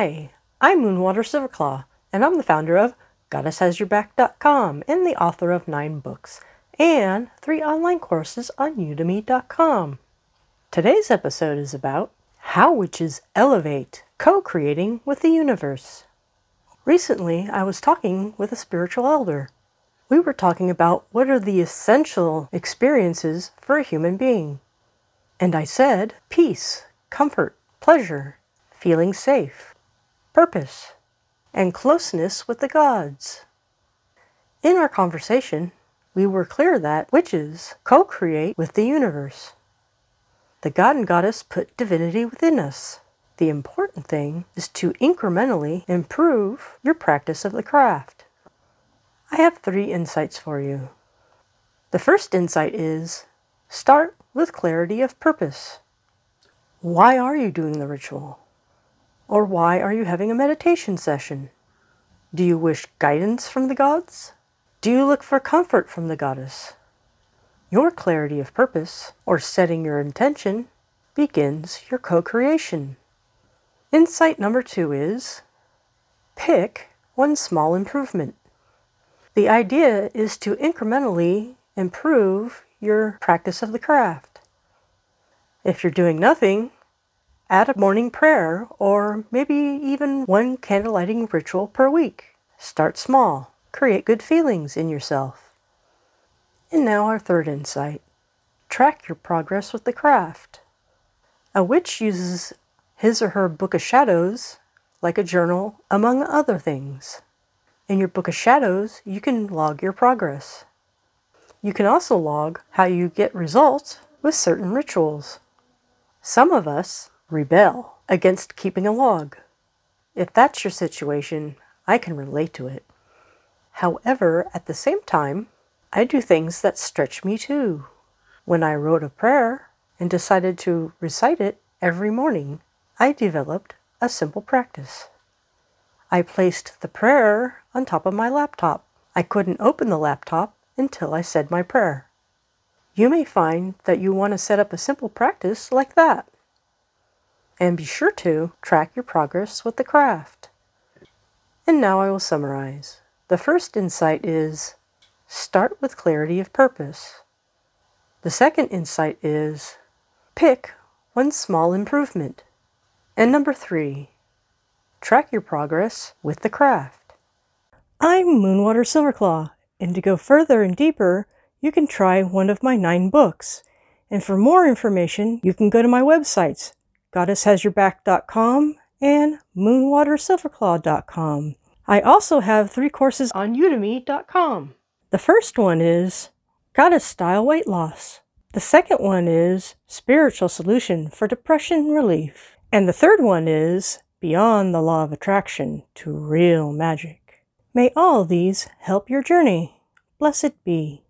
Hi, I'm Moonwater Silverclaw, and I'm the founder of GoddessHasYourBack.com and the author of nine books and three online courses on Udemy.com. Today's episode is about how witches elevate, co creating with the universe. Recently, I was talking with a spiritual elder. We were talking about what are the essential experiences for a human being. And I said peace, comfort, pleasure, feeling safe, purpose, and closeness with the gods. In our conversation, we were clear that witches co create with the universe. The god and goddess put divinity within us. The important thing is to incrementally improve your practice of the craft. I have three insights for you. The first insight is start with clarity of purpose. Why are you doing the ritual? Or why are you having a meditation session? Do you wish guidance from the gods? Do you look for comfort from the goddess? Your clarity of purpose, or setting your intention, begins your co creation. Insight number two is pick one small improvement. The idea is to incrementally improve your practice of the craft. If you're doing nothing, Add a morning prayer or maybe even one candlelighting ritual per week. Start small. Create good feelings in yourself. And now our third insight. Track your progress with the craft. A witch uses his or her book of shadows like a journal, among other things. In your book of shadows, you can log your progress. You can also log how you get results with certain rituals. Some of us rebel against keeping a log. If that's your situation, I can relate to it. However, at the same time, I do things that stretch me too. When I wrote a prayer and decided to recite it every morning, I developed a simple practice. I placed the prayer on top of my laptop. I couldn't open the laptop until I said my prayer. You may find that you want to set up a simple practice like that and be sure to track your progress with the craft. And now I will summarize. The first insight is start with clarity of purpose. The second insight is pick one small improvement. And number three, track your progress with the craft. I'm Moonwater Silverclaw, and to go further and deeper, you can try one of my nine books. And for more information, you can go to my websites goddesshasyourback.com and moonwatersilverclaw.com. I also have three courses on udemy.com. The first one is Goddess Style Weight Loss. The second one is Spiritual Solution for Depression Relief. And the third one is Beyond the Law of Attraction to Real Magic. May all these help your journey. Blessed be.